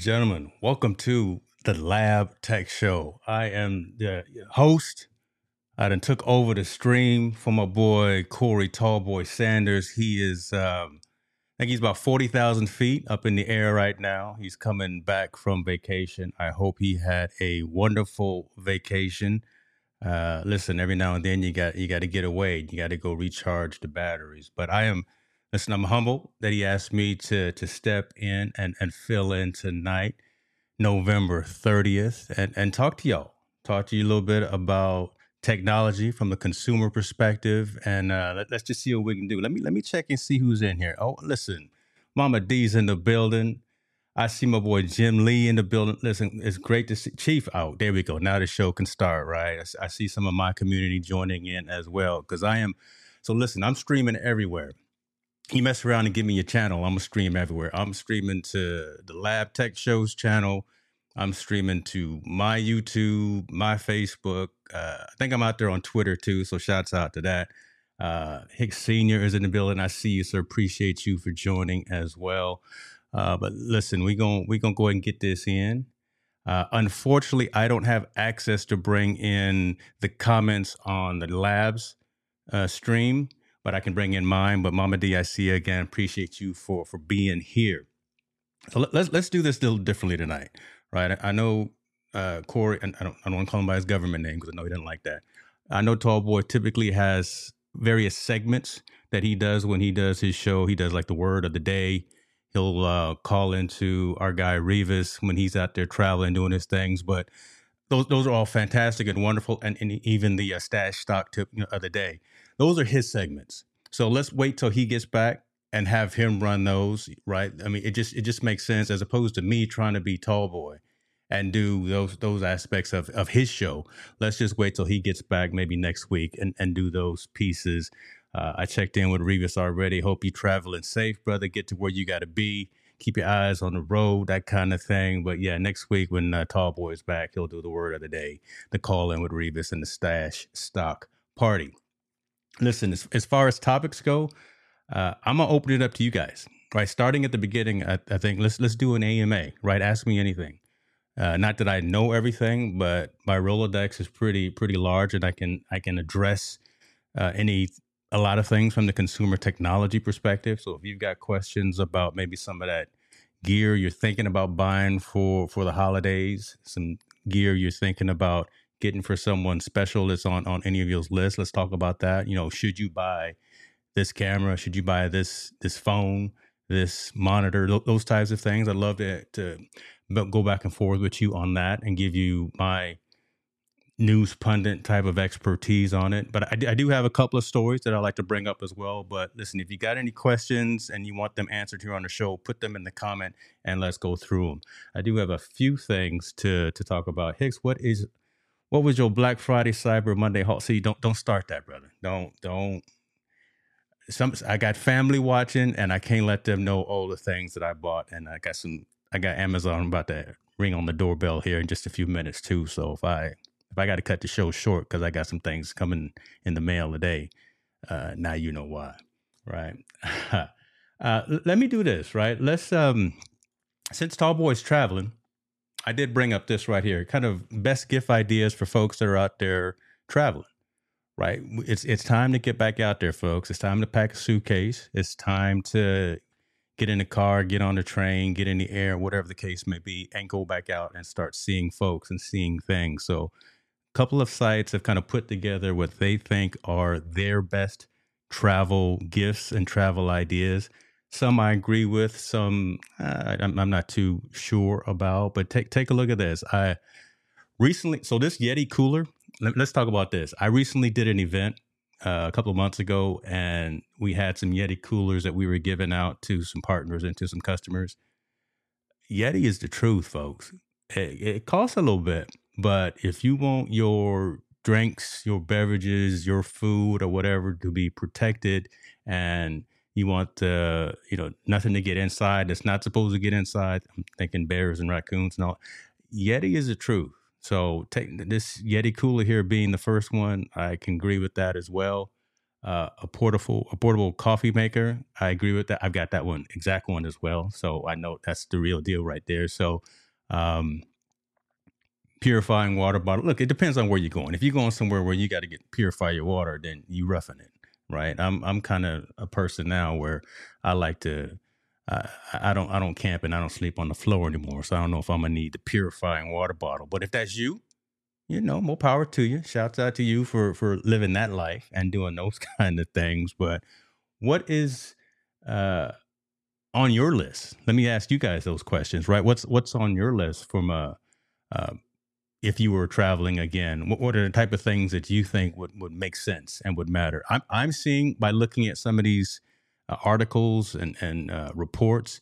and gentlemen, welcome to the Lab Tech Show. I am the host. I then took over the stream for my boy Corey Tallboy Sanders. He is, um, I think he's about 40,000 feet up in the air right now. He's coming back from vacation. I hope he had a wonderful vacation. Uh, listen, every now and then you got you got to get away. You got to go recharge the batteries. But I am listen. I'm humbled that he asked me to to step in and and fill in tonight, November 30th, and and talk to y'all. Talk to you a little bit about technology from the consumer perspective, and uh, let, let's just see what we can do. Let me let me check and see who's in here. Oh, listen, Mama D's in the building. I see my boy Jim Lee in the building. Listen, it's great to see Chief out. There we go. Now the show can start, right? I see some of my community joining in as well because I am. So listen, I'm streaming everywhere. You mess around and give me your channel, I'm gonna stream everywhere. I'm streaming to the Lab Tech Shows channel. I'm streaming to my YouTube, my Facebook. Uh, I think I'm out there on Twitter too. So shouts out to that. Uh, Hicks Senior is in the building. I see you, sir. Appreciate you for joining as well. Uh, but listen, we gonna we gonna go ahead and get this in. Uh, unfortunately, I don't have access to bring in the comments on the labs uh, stream, but I can bring in mine. But Mama D, I see you again. Appreciate you for for being here. So let, let's let's do this a little differently tonight, right? I, I know uh, Corey, and I don't I don't want to call him by his government name because I know he doesn't like that. I know Tall Boy typically has various segments that he does when he does his show. He does like the word of the day. He'll uh, call into our guy Revis when he's out there traveling, doing his things. But those those are all fantastic and wonderful, and, and even the uh, stash stock tip you know, of the day. Those are his segments. So let's wait till he gets back and have him run those. Right? I mean, it just it just makes sense as opposed to me trying to be tall boy and do those those aspects of of his show. Let's just wait till he gets back, maybe next week, and and do those pieces. Uh, I checked in with Revis already. Hope you traveling safe, brother. Get to where you got to be keep your eyes on the road, that kind of thing. But yeah, next week when uh, Tall Boy's back, he'll do the word of the day, the call in with Revis and the stash stock party. Listen, as, as far as topics go, uh, I'm gonna open it up to you guys. Right, starting at the beginning, I, I think let's let's do an AMA. Right, ask me anything. Uh, not that I know everything, but my Rolodex is pretty pretty large, and I can I can address uh, any a lot of things from the consumer technology perspective. So if you've got questions about maybe some of that gear you're thinking about buying for for the holidays, some gear you're thinking about getting for someone special that's on on any of your lists, let's talk about that. You know, should you buy this camera? Should you buy this this phone? This monitor, tho- those types of things. I'd love to to go back and forth with you on that and give you my news pundit type of expertise on it. But I do have a couple of stories that I like to bring up as well. But listen, if you got any questions and you want them answered here on the show, put them in the comment and let's go through them. I do have a few things to to talk about. Hicks, what is what was your Black Friday, Cyber Monday haul? See, don't don't start that, brother. Don't don't. Some I got family watching, and I can't let them know all the things that I bought. And I got some. I got Amazon about to ring on the doorbell here in just a few minutes too. So if I if I got to cut the show short because I got some things coming in the mail today, uh, now you know why, right? uh, let me do this, right? Let's um, since Tallboy's traveling, I did bring up this right here, kind of best gift ideas for folks that are out there traveling. Right, it's it's time to get back out there, folks. It's time to pack a suitcase. It's time to get in the car, get on the train, get in the air, whatever the case may be, and go back out and start seeing folks and seeing things. So a couple of sites have kind of put together what they think are their best travel gifts and travel ideas. Some I agree with, some uh, I'm, I'm not too sure about. But take take a look at this. I recently, so this Yeti cooler. Let, let's talk about this. I recently did an event uh, a couple of months ago, and we had some Yeti coolers that we were giving out to some partners and to some customers. Yeti is the truth, folks. It, it costs a little bit, but if you want your drinks, your beverages, your food, or whatever to be protected, and you want uh, you know nothing to get inside that's not supposed to get inside. I'm thinking bears and raccoons and all. Yeti is the truth. So take this Yeti cooler here being the first one. I can agree with that as well. uh, a portable a portable coffee maker. I agree with that. I've got that one exact one as well. So I know that's the real deal right there. So um, purifying water bottle. Look, it depends on where you're going. If you're going somewhere where you got to get purify your water, then you roughing it, right? I'm I'm kind of a person now where I like to. Uh, I don't I don't camp and I don't sleep on the floor anymore, so I don't know if I'm gonna need the purifying water bottle. But if that's you, you know, more power to you. Shouts out to you for for living that life and doing those kind of things. But what is uh, on your list? Let me ask you guys those questions. Right? What's what's on your list from a uh, if you were traveling again? What, what are the type of things that you think would would make sense and would matter? I'm I'm seeing by looking at some of these uh, articles and and uh, reports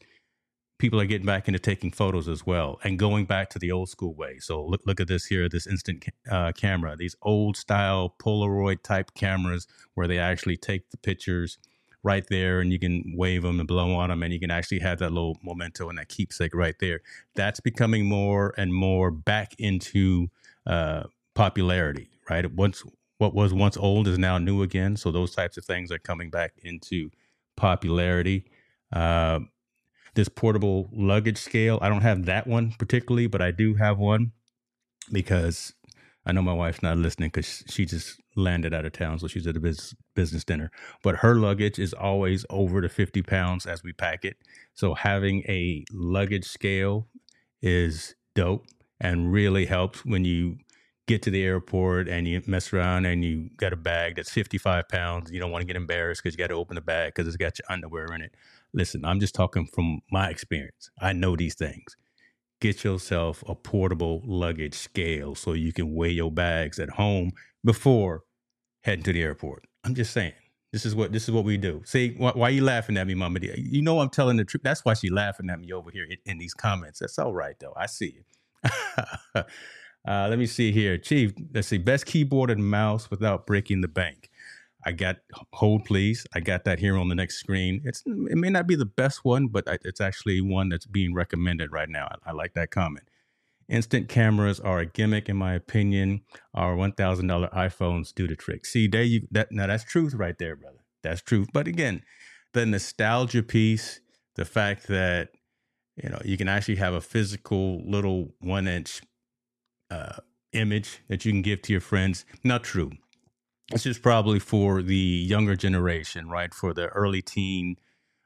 people are getting back into taking photos as well and going back to the old school way. So look look at this here, this instant uh, camera, these old style Polaroid type cameras where they actually take the pictures right there and you can wave them and blow on them and you can actually have that little memento and that keepsake right there. That's becoming more and more back into uh, popularity, right? Once what was once old is now new again. So those types of things are coming back into popularity. Uh, this portable luggage scale. I don't have that one particularly, but I do have one because I know my wife's not listening because she just landed out of town, so she's at a business business dinner. But her luggage is always over the fifty pounds as we pack it. So having a luggage scale is dope and really helps when you get to the airport and you mess around and you got a bag that's 55 pounds. You don't want to get embarrassed because you got to open the bag because it's got your underwear in it. Listen, I'm just talking from my experience. I know these things. Get yourself a portable luggage scale so you can weigh your bags at home before heading to the airport. I'm just saying. This is what this is what we do. See, why, why are you laughing at me, Mama? You know I'm telling the truth. That's why she's laughing at me over here in, in these comments. That's all right, though. I see uh, let me see here, Chief. Let's see. Best keyboard and mouse without breaking the bank. I got hold please. I got that here on the next screen. It's it may not be the best one, but it's actually one that's being recommended right now. I, I like that comment. Instant cameras are a gimmick, in my opinion. Our one thousand dollar iPhones do the trick. See, there you that now that's truth right there, brother. That's truth. But again, the nostalgia piece, the fact that you know you can actually have a physical little one inch uh, image that you can give to your friends. Not true this is probably for the younger generation, right? For the early teen,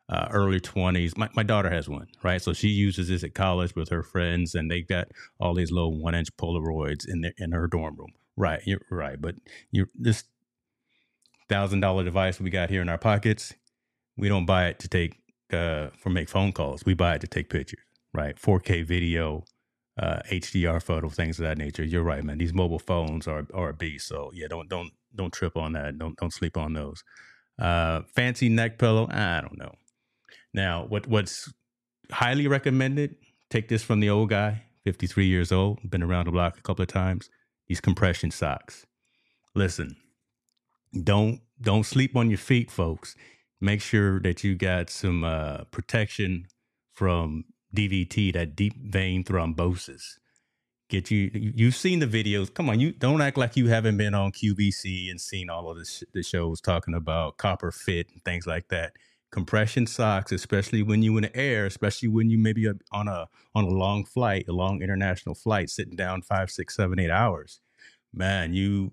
uh, early 20s. My, my daughter has one, right? So she uses this at college with her friends, and they got all these little one inch Polaroids in, their, in her dorm room. Right, you're right. But you this thousand dollar device we got here in our pockets, we don't buy it to take uh, for make phone calls. We buy it to take pictures, right? 4K video, uh, HDR photo, things of that nature. You're right, man. These mobile phones are are a beast. So yeah, don't don't don't trip on that. Don't don't sleep on those. Uh, fancy neck pillow. I don't know. Now, what what's highly recommended? Take this from the old guy, 53 years old, been around the block a couple of times. These compression socks. Listen, don't don't sleep on your feet, folks. Make sure that you got some uh, protection from DVT, that deep vein thrombosis get you you've seen the videos come on you don't act like you haven't been on qvc and seen all of this the shows talking about copper fit and things like that compression socks especially when you in the air especially when you maybe on a on a long flight a long international flight sitting down five six seven eight hours. Man you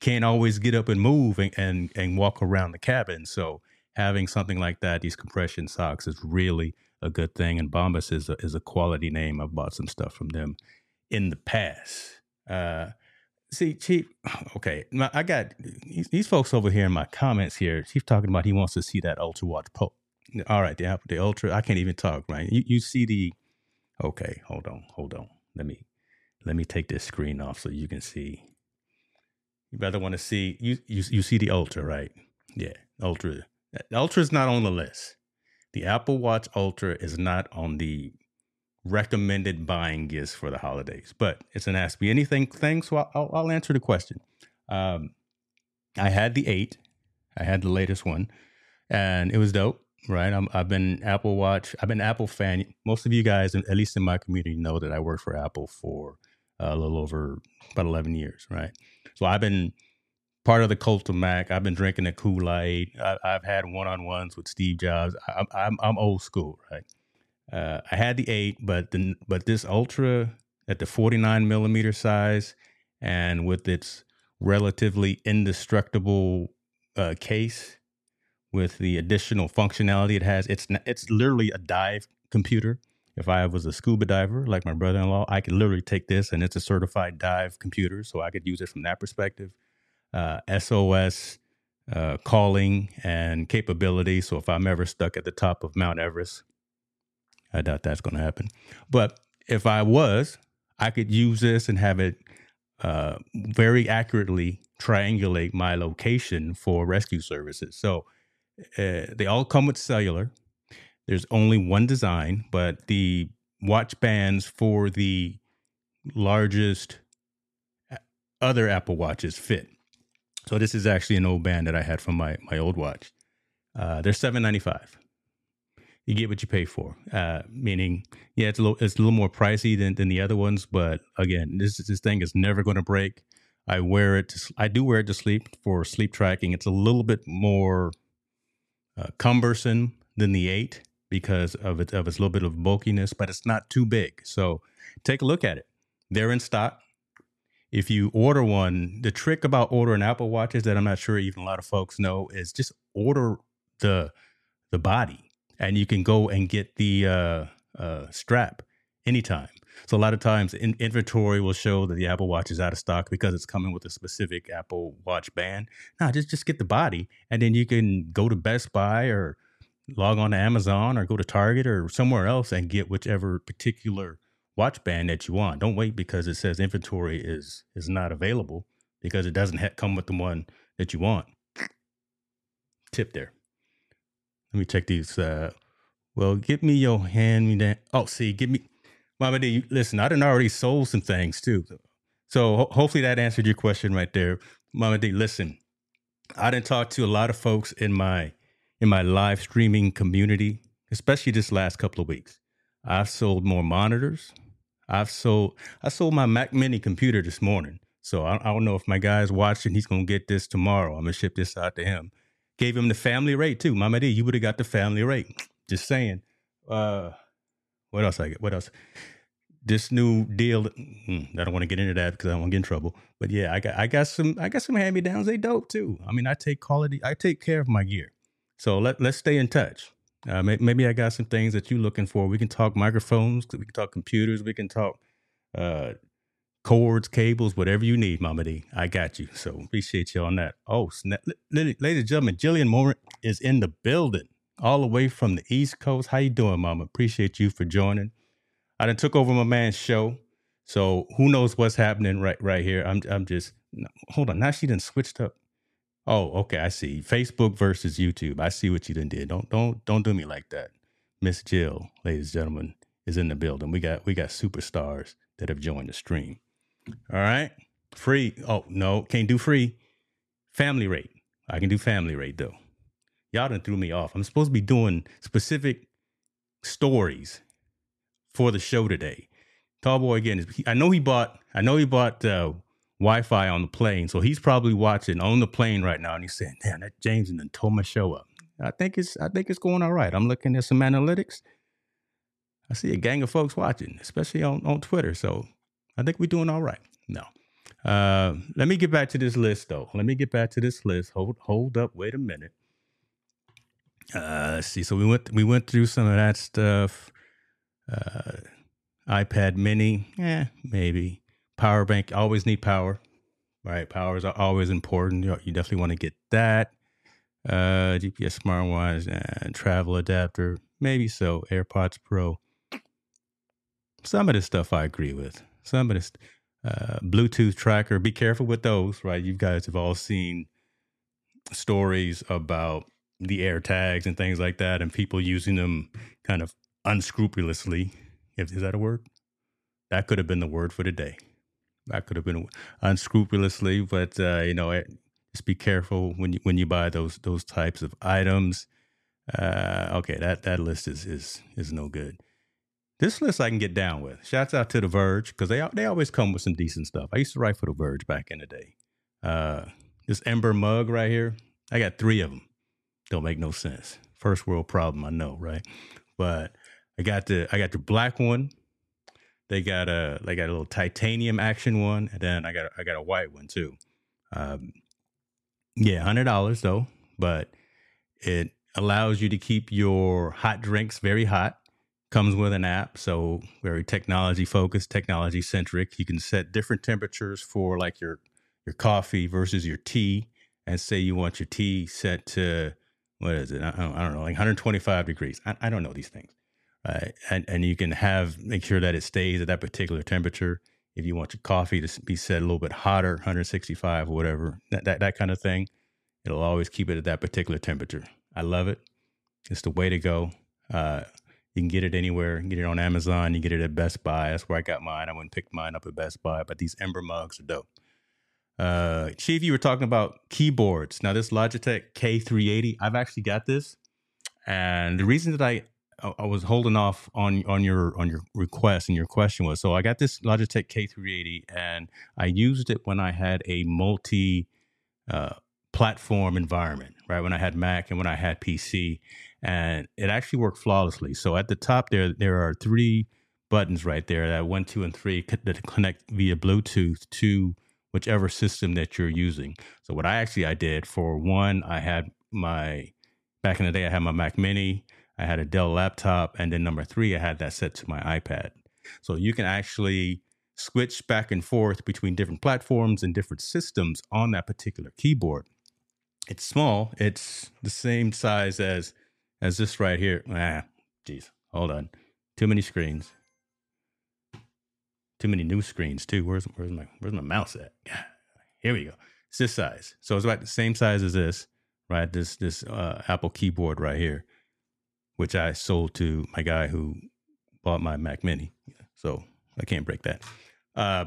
can't always get up and move and and, and walk around the cabin. So having something like that these compression socks is really a good thing and bombas is a, is a quality name. I've bought some stuff from them in the past. Uh, see, Chief, okay, I got these folks over here in my comments here. Chief talking about he wants to see that Ultra Watch Pro. All right, the the Ultra. I can't even talk, right? You you see the? Okay, hold on, hold on. Let me let me take this screen off so you can see. You better want to see you you you see the Ultra, right? Yeah, Ultra. Ultra is not on the list. The Apple Watch Ultra is not on the recommended buying gifts for the holidays. But it's an Ask Me Anything thing, so I'll, I'll answer the question. Um, I had the eight, I had the latest one, and it was dope. Right, i have been Apple Watch. I've been Apple fan. Most of you guys, at least in my community, know that I worked for Apple for a little over about eleven years. Right, so I've been part of the cult of Mac. I've been drinking the Kool Aid. I've had one on ones with Steve Jobs. I'm, I'm, I'm old school, right? Uh, I had the eight, but the but this Ultra at the 49 millimeter size and with its relatively indestructible uh, case with the additional functionality it has, it's it's literally a dive computer. If I was a scuba diver like my brother-in-law, I could literally take this and it's a certified dive computer, so I could use it from that perspective. Uh, SOS uh, calling and capability. So if I'm ever stuck at the top of Mount Everest, I doubt that's going to happen. But if I was, I could use this and have it uh, very accurately triangulate my location for rescue services. So uh, they all come with cellular. There's only one design, but the watch bands for the largest other Apple Watches fit. So this is actually an old band that I had from my my old watch. Uh, they're seven ninety five you get what you pay for. Uh, meaning, yeah, it's a little it's a little more pricey than, than the other ones, but again, this this thing is never going to break. I wear it. To, I do wear it to sleep for sleep tracking. It's a little bit more uh, cumbersome than the eight because of it of its little bit of bulkiness, but it's not too big. So take a look at it. They're in stock. If you order one, the trick about ordering Apple Watches that I'm not sure even a lot of folks know is just order the the body and you can go and get the uh, uh, strap anytime. So a lot of times, in, inventory will show that the Apple Watch is out of stock because it's coming with a specific Apple Watch band. No, just just get the body, and then you can go to Best Buy or log on to Amazon or go to Target or somewhere else and get whichever particular watch band that you want. Don't wait because it says inventory is is not available because it doesn't ha- come with the one that you want. Tip there. Let me check these. Uh, well, get me your hand me down. Oh, see, give me, Mama D. Listen, I didn't already sold some things too. So ho- hopefully that answered your question right there, Mama D. Listen, I didn't talk to a lot of folks in my in my live streaming community, especially this last couple of weeks. I've sold more monitors. I've sold I sold my Mac Mini computer this morning. So I, I don't know if my guy's watching. He's gonna get this tomorrow. I'm gonna ship this out to him. Gave him the family rate too. Mama D, you would have got the family rate. Just saying. Uh, what else I get? What else? This new deal. Hmm, I don't want to get into that because I don't want to get in trouble. But yeah, I got I got some I got some hand me downs. They dope too. I mean, I take quality. I take care of my gear. So let let's stay in touch. Uh, maybe I got some things that you're looking for. We can talk microphones. We can talk computers. We can talk uh, cords, cables, whatever you need, Mama D. I got you. So appreciate you on that. Oh, snap. ladies and gentlemen, Jillian Moore is in the building, all the way from the East Coast. How you doing, Mama? Appreciate you for joining. I done took over my man's show, so who knows what's happening right right here. I'm I'm just hold on. Now she done switched up. Oh, okay. I see. Facebook versus YouTube. I see what you done did. Don't don't don't do me like that. Miss Jill, ladies and gentlemen, is in the building. We got we got superstars that have joined the stream. All right. Free. Oh, no, can't do free. Family rate. I can do family rate though. Y'all done threw me off. I'm supposed to be doing specific stories for the show today. Tallboy again. I know he bought. I know he bought uh, Wi-Fi on the plane, so he's probably watching on the plane right now, and he's saying, "Man, that James and tore my show up." I think it's. I think it's going all right. I'm looking at some analytics. I see a gang of folks watching, especially on on Twitter. So I think we're doing all right. No. Uh, let me get back to this list, though. Let me get back to this list. Hold, hold up. Wait a minute. Uh, let's see. So we went, we went through some of that stuff. Uh, iPad Mini, yeah, maybe. Power bank. Always need power, right? Powers are always important. You, you definitely want to get that. Uh, GPS smartwatch and travel adapter, maybe so. AirPods Pro. Some of this stuff I agree with some of this uh, Bluetooth tracker. Be careful with those, right? You guys have all seen stories about the air tags and things like that, and people using them kind of unscrupulously. If is that a word? That could have been the word for the day. That could have been unscrupulously, but uh, you know, just be careful when you when you buy those those types of items. Uh, okay, that that list is is is no good. This list I can get down with. Shouts out to The Verge because they they always come with some decent stuff. I used to write for The Verge back in the day. Uh, this Ember mug right here. I got three of them. Don't make no sense. First world problem, I know, right? But I got the I got the black one. They got a they got a little titanium action one, and then I got I got a white one too. Um, yeah, hundred dollars though, but it allows you to keep your hot drinks very hot. Comes with an app, so very technology focused, technology centric. You can set different temperatures for like your your coffee versus your tea, and say you want your tea set to what is it? I don't, I don't know, like 125 degrees. I, I don't know these things? And and you can have make sure that it stays at that particular temperature. If you want your coffee to be set a little bit hotter, 165 or whatever, that that, that kind of thing, it'll always keep it at that particular temperature. I love it. It's the way to go. Uh, you can get it anywhere. You can get it on Amazon. You get it at Best Buy. That's where I got mine. I went and picked mine up at Best Buy. But these Ember mugs are dope. Uh, Chief, you were talking about keyboards. Now, this Logitech K380, I've actually got this, and the reason that I I was holding off on on your on your request and your question was so I got this Logitech K380 and I used it when I had a multi uh, platform environment, right? When I had Mac and when I had PC, and it actually worked flawlessly. So at the top there, there are three buttons right there that one, two, and three that connect via Bluetooth to whichever system that you're using. So what I actually I did for one, I had my back in the day I had my Mac Mini, I had a Dell laptop, and then number three I had that set to my iPad. So you can actually switch back and forth between different platforms and different systems on that particular keyboard. It's small. It's the same size as as this right here. Ah, jeez. Hold on. Too many screens. Too many new screens too. Where's where's my where's my mouse at? Here we go. It's this size. So it's about the same size as this, right? This this uh, Apple keyboard right here, which I sold to my guy who bought my Mac Mini. So I can't break that. Uh,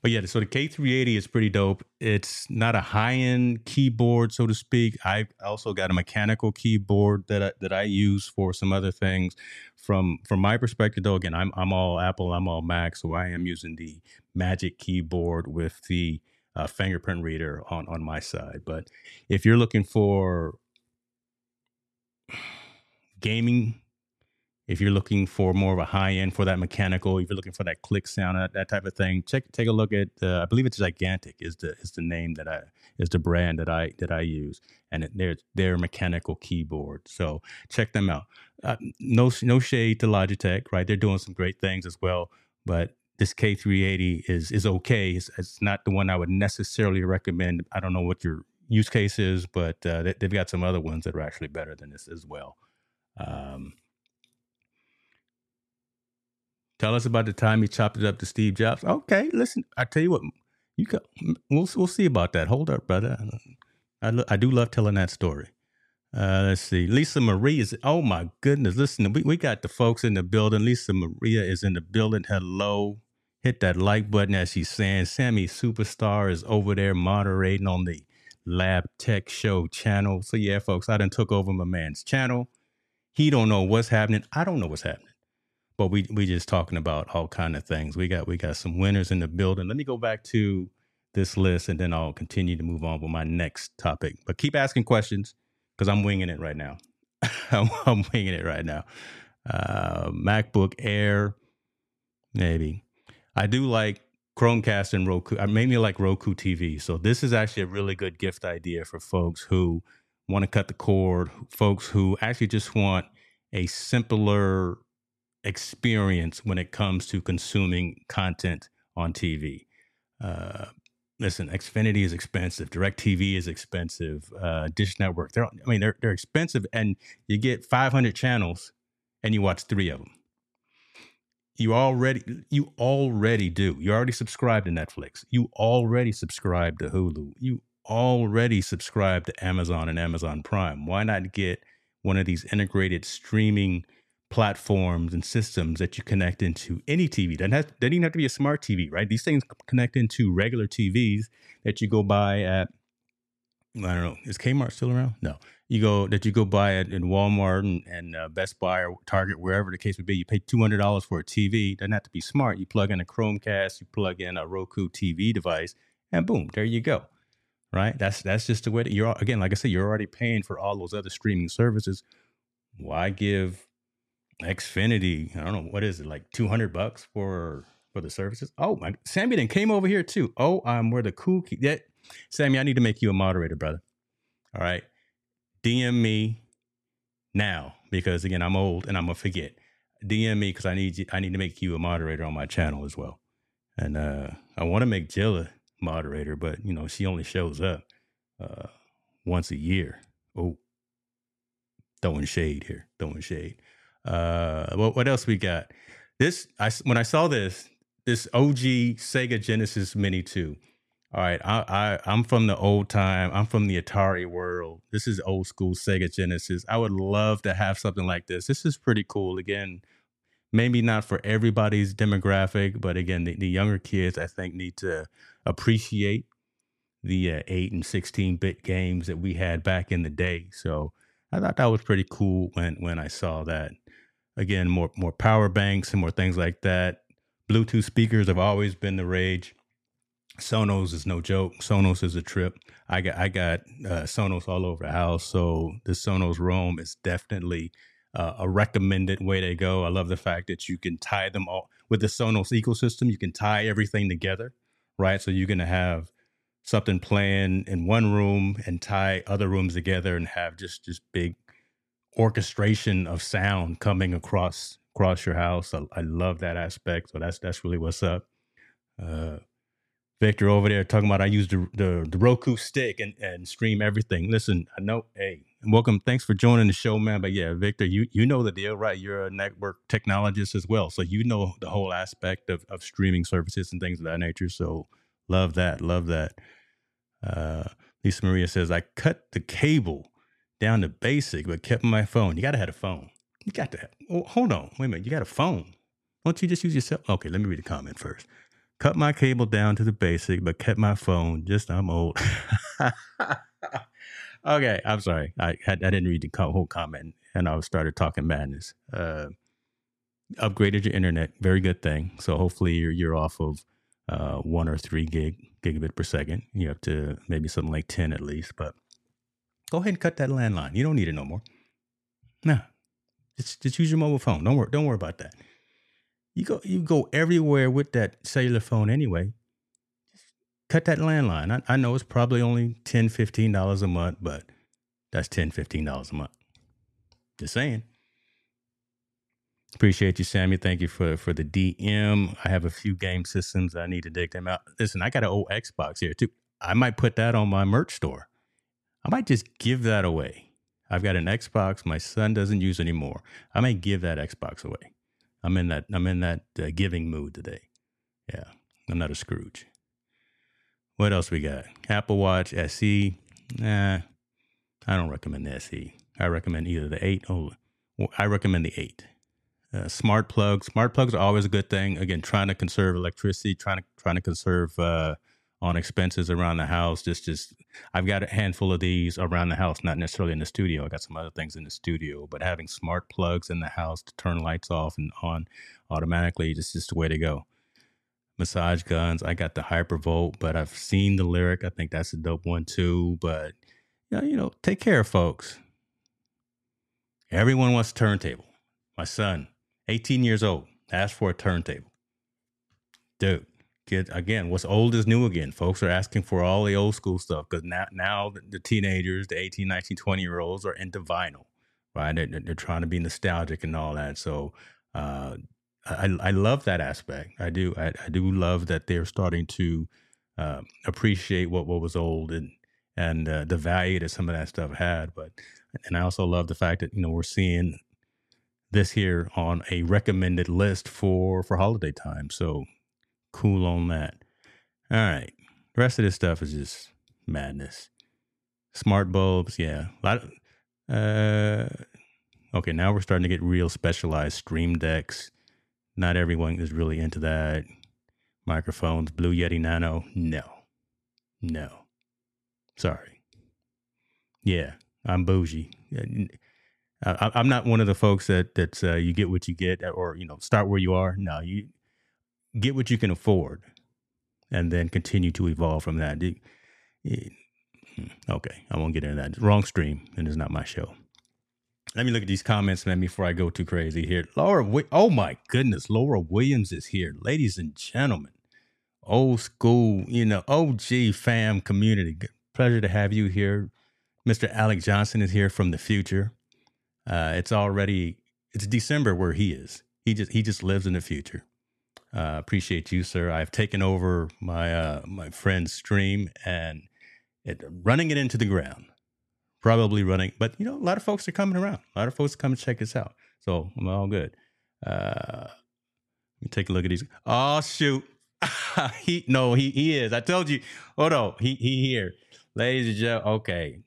but yeah, so the K380 is pretty dope. It's not a high end keyboard, so to speak. I also got a mechanical keyboard that I, that I use for some other things. From from my perspective, though, again, I'm I'm all Apple, I'm all Mac, so I am using the Magic keyboard with the uh, fingerprint reader on on my side. But if you're looking for gaming if you're looking for more of a high end for that mechanical, if you're looking for that click sound, that, that type of thing, check take a look at. Uh, I believe it's Gigantic is the is the name that I is the brand that I that I use, and it, they're their mechanical keyboard. So check them out. Uh, no no shade to Logitech, right? They're doing some great things as well, but this K380 is is okay. It's, it's not the one I would necessarily recommend. I don't know what your use case is, but uh, they, have got some other ones that are actually better than this as well. Um, Tell us about the time you chopped it up to Steve Jobs. Okay, listen, I tell you what, you can, we'll we'll see about that. Hold up, brother. I I do love telling that story. Uh, let's see. Lisa Marie is. Oh my goodness! Listen, we, we got the folks in the building. Lisa Maria is in the building. Hello. Hit that like button as she's saying. Sammy Superstar is over there moderating on the Lab Tech Show channel. So yeah, folks, I done took over my man's channel. He don't know what's happening. I don't know what's happening but we we just talking about all kind of things. We got we got some winners in the building. Let me go back to this list and then I'll continue to move on with my next topic. But keep asking questions because I'm winging it right now. I'm, winging it right now. Uh, MacBook Air, maybe. I do like Chromecast and Roku. I mainly like Roku TV. So this is actually a really good gift idea for folks who want to cut the cord, folks who actually just want a simpler experience when it comes to consuming content on TV. Uh, listen, Xfinity is expensive. DirecTV is expensive. Uh, Dish Network, they're I mean they're they're expensive, and you get 500 channels, and you watch three of them. You already you already do. You already subscribe to Netflix. You already subscribe to Hulu. You already subscribe to Amazon and Amazon Prime. Why not get one of these integrated streaming platforms and systems that you connect into any TV. That has doesn't even have to be a smart TV, right? These things connect into regular TVs that you go buy at. I don't know. Is Kmart still around? No. You go that you go buy at in Walmart and, and uh, Best Buy or Target, wherever the case would be. You pay two hundred dollars for a TV. Doesn't have to be smart. You plug in a Chromecast, you plug in a Roku TV device, and boom, there you go. right? That's that's just the way that you're again, like I said, you're already paying for all those other streaming services. Why give Xfinity? I don't know what is it like two hundred bucks for for the services. Oh my, Sammy then came over here too. Oh, I'm where the cool key. Yeah, Sammy, I need to make you a moderator, brother. All right, DM me now because again, I'm old and I'm gonna forget. DM me because I need you, I need to make you a moderator on my channel as well. And uh, I want to make Jill a moderator, but you know she only shows up uh, once a year. Oh, throwing shade here, throwing shade. Uh, what what else we got? This I when I saw this this OG Sega Genesis Mini 2. All right, I, I I'm from the old time. I'm from the Atari world. This is old school Sega Genesis. I would love to have something like this. This is pretty cool. Again, maybe not for everybody's demographic, but again, the, the younger kids I think need to appreciate the uh, 8 and 16 bit games that we had back in the day. So I thought that was pretty cool when when I saw that. Again, more more power banks and more things like that. Bluetooth speakers have always been the rage. Sonos is no joke. Sonos is a trip. I got I got uh, Sonos all over the house, so the Sonos Roam is definitely uh, a recommended way to go. I love the fact that you can tie them all with the Sonos ecosystem. You can tie everything together, right? So you're gonna have something playing in one room and tie other rooms together and have just just big orchestration of sound coming across across your house. I, I love that aspect. So that's that's really what's up. Uh, Victor over there talking about I use the, the, the Roku stick and, and stream everything. Listen, I know, hey, welcome. Thanks for joining the show, man. But yeah, Victor, you you know the deal, right? You're a network technologist as well, so you know the whole aspect of of streaming services and things of that nature. So love that, love that. Uh, Lisa Maria says I cut the cable down to basic, but kept my phone. You got to have a phone. You got to have, oh, hold on. Wait a minute. You got a phone. Don't you just use your cell? Okay, let me read the comment first. Cut my cable down to the basic, but kept my phone. Just I'm old. okay, I'm sorry. I, I, I didn't read the whole comment, and I started talking madness. Uh, upgraded your internet, very good thing. So hopefully you're you're off of uh, one or three gig gigabit per second. You have to maybe something like ten at least, but go ahead and cut that landline. You don't need it no more. Nah, just just use your mobile phone. Don't worry. Don't worry about that. You go you go everywhere with that cellular phone anyway. Just cut that landline. I, I know it's probably only 10 dollars $15 a month, but that's 10 dollars a month. Just saying. Appreciate you, Sammy. Thank you for for the DM. I have a few game systems. I need to dig them out. Listen, I got an old Xbox here too. I might put that on my merch store. I might just give that away. I've got an Xbox my son doesn't use anymore. I may give that Xbox away. I'm in that I'm in that uh, giving mood today. Yeah, I'm not a Scrooge. What else we got? Apple Watch SE. Nah, I don't recommend the SE. I recommend either the eight. Oh, I recommend the eight. Uh, smart plugs. Smart plugs are always a good thing. Again, trying to conserve electricity, trying to trying to conserve uh, on expenses around the house. Just, just I've got a handful of these around the house, not necessarily in the studio. I got some other things in the studio, but having smart plugs in the house to turn lights off and on automatically, just just the way to go. Massage guns. I got the Hypervolt, but I've seen the Lyric. I think that's a dope one too. But yeah, you know, take care, folks. Everyone wants a turntable. My son, 18 years old, asked for a turntable. Dude, again what's old is new again. Folks are asking for all the old school stuff because now now the teenagers the 18 19 20 year olds are into vinyl right? They're, they're trying to be nostalgic and all that. So uh, I, I love that aspect. I do I, I do love that they're starting to uh, appreciate what, what was old and and uh, the value that some of that stuff had. But and i also love the fact that you know we're seeing this here on a recommended list for for holiday time. So cool on that. All right. The rest of this stuff is just madness. Smart bulbs, yeah. A lot of, uh okay, now we're starting to get real specialized stream decks. Not everyone is really into that. Microphones, Blue Yeti Nano, no. No. Sorry. Yeah, I'm bougie. I, am not one of the folks that that's uh, you get what you get, or you know, start where you are. No, you get what you can afford and then continue to evolve from that. Hmm, okay, I won't get into that. Wrong stream, and it's not my show. Let me look at these comments, man, before I go too crazy here. Laura, oh my goodness, Laura Williams is here, ladies and gentlemen. Old school, you know, OG fam community. Pleasure to have you here. Mr. Alec Johnson is here from the future. Uh, it's already it's December where he is. He just he just lives in the future. Uh, appreciate you, sir. I've taken over my uh, my friend's stream and it, running it into the ground. Probably running, but you know, a lot of folks are coming around. A lot of folks come check us out. So I'm all good. Uh, let me take a look at these. Oh shoot, he no, he he is. I told you. Hold on, he he here, ladies and gentlemen. Okay,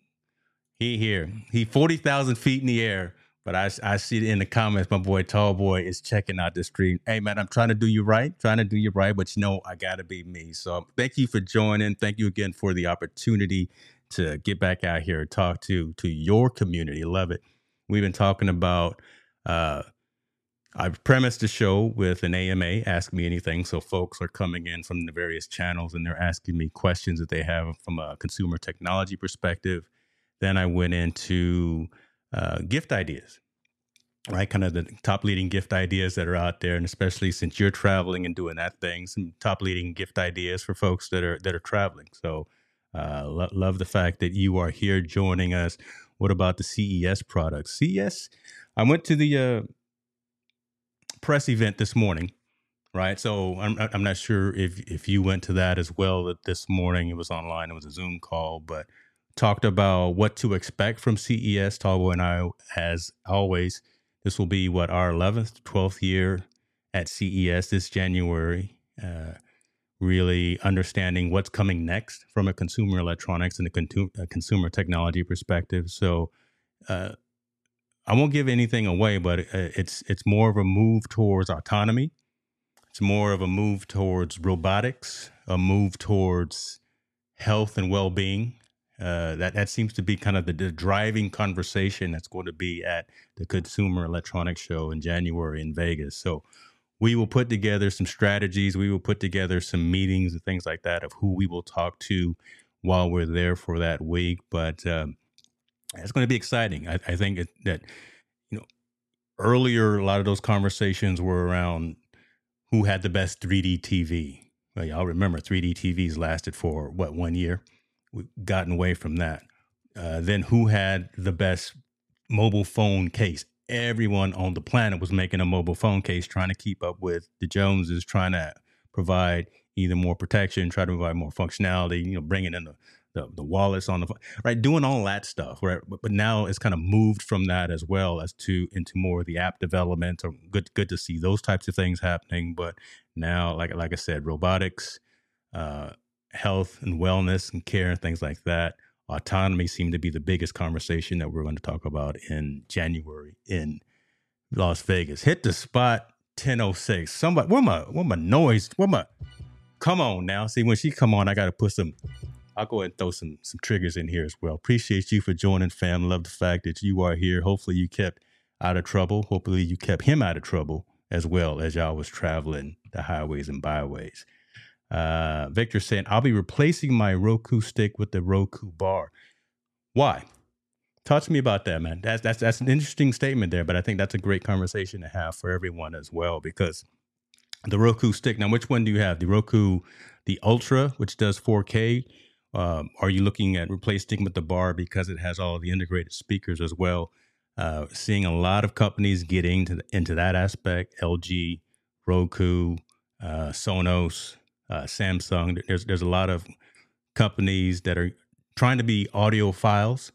he here. He forty thousand feet in the air. But I, I see it in the comments. My boy Tall Boy is checking out the stream. Hey man, I'm trying to do you right, trying to do you right, but you know I gotta be me. So thank you for joining. Thank you again for the opportunity to get back out here and talk to to your community. Love it. We've been talking about. Uh, I've premised the show with an AMA, Ask Me Anything. So folks are coming in from the various channels and they're asking me questions that they have from a consumer technology perspective. Then I went into uh, gift ideas, right? Kind of the top leading gift ideas that are out there, and especially since you're traveling and doing that thing, some top leading gift ideas for folks that are that are traveling. So, uh, lo- love the fact that you are here joining us. What about the CES products? CES, I went to the uh, press event this morning right? So I'm I'm not sure if if you went to that as well. That this morning it was online. It was a Zoom call, but talked about what to expect from CES. Tall Boy and I, as always, this will be what our 11th, 12th year at CES this January. Uh, really understanding what's coming next from a consumer electronics and a, con- a consumer technology perspective. So, uh, I won't give anything away, but uh, it's it's more of a move towards autonomy. It's more of a move towards robotics, a move towards health and well being, uh, that that seems to be kind of the, the, driving conversation that's going to be at the Consumer Electronics Show in January in Vegas. So we will put together some strategies. We will put together some meetings and things like that of who we will talk to while we're there for that week. But um, it's going to be exciting. I, I think that you know earlier a lot of those conversations were around who had the best 3D TV. Well, y'all remember 3D TVs lasted for what one year gotten away from that. Uh, then who had the best mobile phone case? Everyone on the planet was making a mobile phone case, trying to keep up with the Joneses, trying to provide either more protection, try to provide more functionality, you know, bringing in the, the, the wallets on the right, doing all that stuff. Right, but, but now it's kind of moved from that as well as to into more of the app development. Or good, good to see those types of things happening. But now, like like I said, robotics, uh, health and wellness and care and things like that. Autonomy seemed to be the biggest conversation that we're going to talk about in January in Las Vegas. Hit the spot 1006. Somebody where my where my noise? Where my come on now. See when she come on, I gotta put some I'll go ahead and throw some some triggers in here as well. Appreciate you for joining, fam. Love the fact that you are here. Hopefully you kept out of trouble. Hopefully you kept him out of trouble as well as y'all was traveling the highways and byways. Uh, Victor saying, I'll be replacing my Roku stick with the Roku bar. Why? Talk to me about that, man. That's that's that's an interesting statement there, but I think that's a great conversation to have for everyone as well because the Roku stick. Now, which one do you have? The Roku, the Ultra, which does 4K. Um, are you looking at replacing with the bar because it has all the integrated speakers as well? Uh, seeing a lot of companies getting into, into that aspect. LG, Roku, uh, Sonos, uh, Samsung. There's there's a lot of companies that are trying to be audiophiles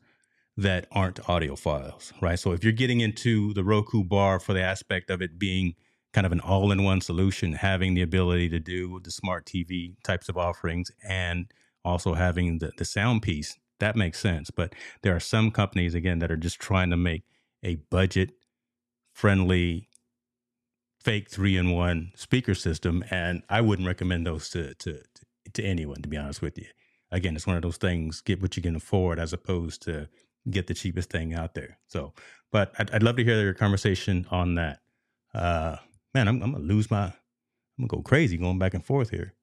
that aren't audiophiles, right? So if you're getting into the Roku bar for the aspect of it being kind of an all-in-one solution, having the ability to do the smart TV types of offerings and also having the, the sound piece, that makes sense. But there are some companies again that are just trying to make a budget friendly fake three in one speaker system, and I wouldn't recommend those to to to anyone. To be honest with you, again, it's one of those things: get what you can afford, as opposed to get the cheapest thing out there. So, but I'd, I'd love to hear your conversation on that. Uh, man, I'm, I'm gonna lose my, I'm gonna go crazy going back and forth here.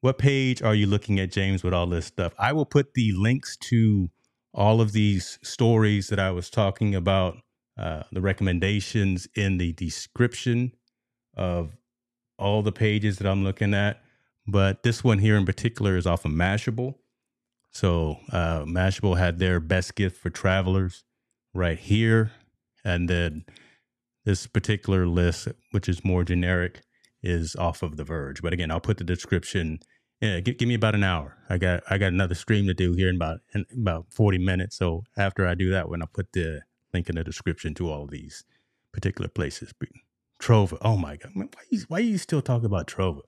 what page are you looking at, James, with all this stuff? I will put the links to all of these stories that I was talking about, uh, the recommendations in the description of all the pages that I'm looking at. But this one here in particular is off of Mashable. So uh, Mashable had their best gift for travelers right here. And then this particular list, which is more generic, is off of The Verge. But again, I'll put the description. Yeah, give, give me about an hour. I got I got another stream to do here in about in about forty minutes. So after I do that when I'll put the link in the description to all of these particular places. Trova. Oh my God. Why, you, why are you still talking about Trova?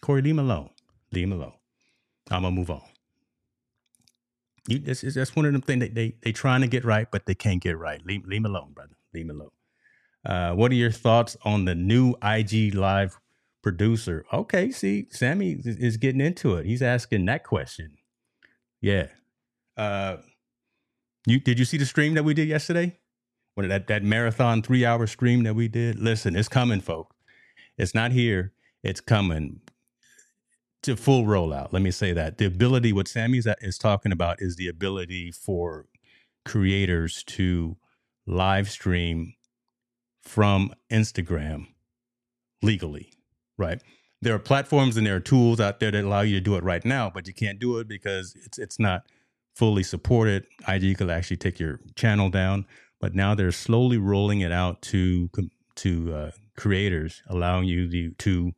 Corey, leave him alone. Leave him alone. I'm to move on. You, that's, that's one of them things that they, they trying to get right, but they can't get right. Leave, leave him alone, brother. Leave him alone. Uh, what are your thoughts on the new IG Live producer? Okay, see, Sammy is getting into it. He's asking that question. Yeah. Uh, you did you see the stream that we did yesterday? When that that marathon three hour stream that we did. Listen, it's coming, folks. It's not here. It's coming to full rollout. Let me say that the ability, what Sammy is, uh, is talking about, is the ability for creators to live stream from Instagram legally, right? There are platforms and there are tools out there that allow you to do it right now, but you can't do it because it's it's not fully supported. IG could actually take your channel down, but now they're slowly rolling it out to to uh, creators, allowing you to, to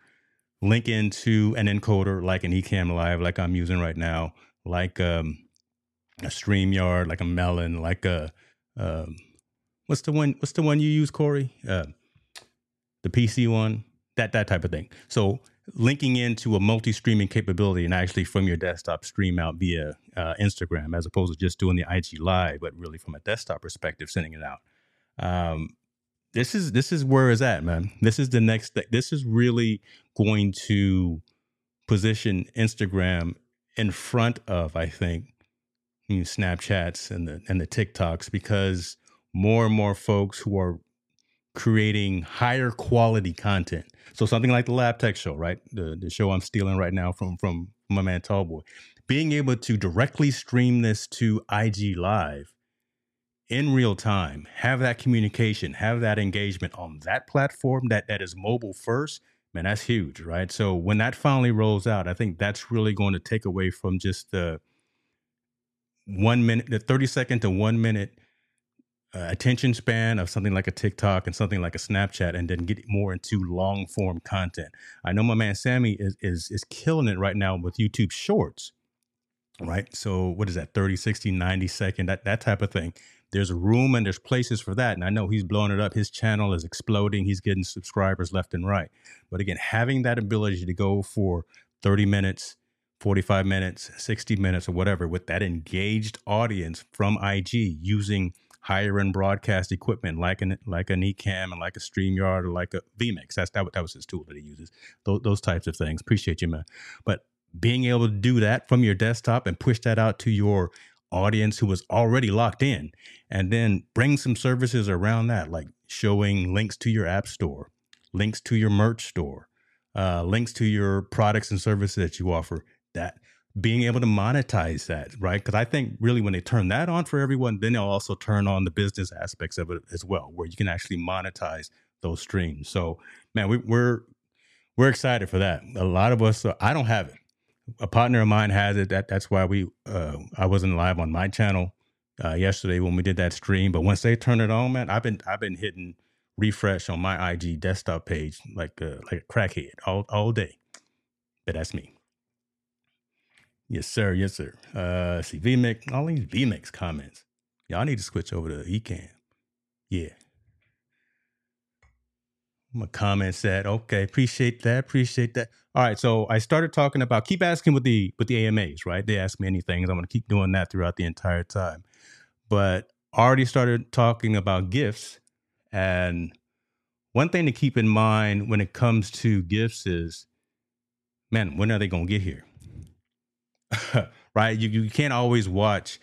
link into an encoder like an Ecamm Live, like I'm using right now, like um, a Streamyard, like a Melon, like a um, what's the one? What's the one you use, Corey? Uh, the PC one, that that type of thing. So linking into a multi-streaming capability and actually from your desktop stream out via uh, Instagram, as opposed to just doing the IG Live, but really from a desktop perspective, sending it out. Um, this is this is where it's at, man. This is the next thing. This is really going to position Instagram in front of, I think, you know, Snapchats and the and the TikToks because more and more folks who are creating higher quality content. So something like the Lab Tech Show, right? The the show I'm stealing right now from from my man Tall Boy. Being able to directly stream this to IG Live in real time, have that communication, have that engagement on that platform that that is mobile first, man, that's huge, right? So when that finally rolls out, I think that's really going to take away from just the one minute, the 30 second to one minute attention span of something like a TikTok and something like a Snapchat, and then get more into long form content. I know my man Sammy is is is killing it right now with YouTube Shorts, right? So what is that 30, 60, 90 second, that that type of thing there's room and there's places for that. And I know he's blowing it up. His channel is exploding. He's getting subscribers left and right. But again, having that ability to go for 30 minutes, 45 minutes, 60 minutes, or whatever with that engaged audience from IG using higher end broadcast equipment like an like an Ecamm and like a StreamYard or like a vMix. That's that, that was his tool that he uses. Those, those types of things. Appreciate you, man. But being able to do that from your desktop and push that out to your audience who was already locked in and then bring some services around that like showing links to your app store links to your merch store uh, links to your products and services that you offer that being able to monetize that right because i think really when they turn that on for everyone then they'll also turn on the business aspects of it as well where you can actually monetize those streams so man we, we're we're excited for that a lot of us i don't have it a partner of mine has it. That that's why we uh, I wasn't live on my channel uh, yesterday when we did that stream. But once they turn it on, man, I've been I've been hitting refresh on my IG desktop page like like a crackhead all all day. But that's me. Yes, sir. Yes, sir. Uh, see VMix, all these VMix comments. Y'all need to switch over to Ecamm. Yeah. My comment said, okay, appreciate that, appreciate that. All right, so I started talking about keep asking with the with the AMAs, right? They ask me anything. I'm gonna keep doing that throughout the entire time. But already started talking about gifts. And one thing to keep in mind when it comes to gifts is, man, when are they gonna get here? right? You you can't always watch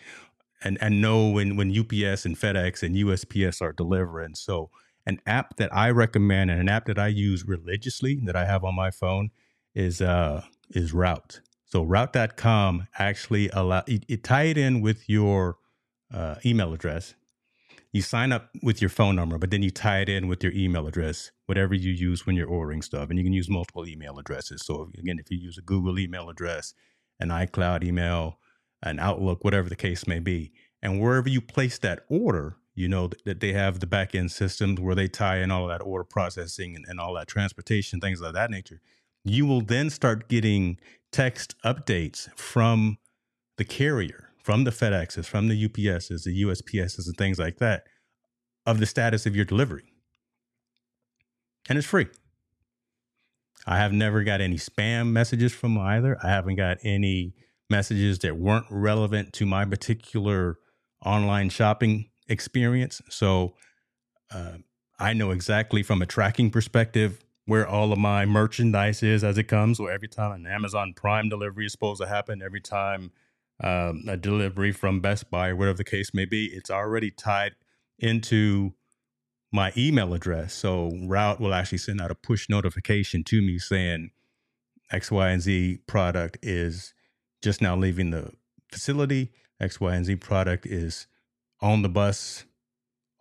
and, and know when when UPS and FedEx and USPS are delivering. So an app that I recommend and an app that I use religiously that I have on my phone is uh is Route. So route.com actually allow it, it tie it in with your uh, email address. You sign up with your phone number, but then you tie it in with your email address, whatever you use when you're ordering stuff. And you can use multiple email addresses. So again, if you use a Google email address, an iCloud email, an Outlook, whatever the case may be, and wherever you place that order, you know that they have the back end systems where they tie in all that order processing and, and all that transportation, things of that nature. You will then start getting text updates from the carrier, from the FedExes, from the UPSs, the USPSs, and things like that of the status of your delivery. And it's free. I have never got any spam messages from either. I haven't got any messages that weren't relevant to my particular online shopping experience. So uh, I know exactly from a tracking perspective where all of my merchandise is as it comes. So every time an Amazon Prime delivery is supposed to happen, every time um, a delivery from Best Buy, or whatever the case may be, it's already tied into my email address. So Route will actually send out a push notification to me saying X, Y, and Z product is just now leaving the facility. X, Y, and Z product is on the bus,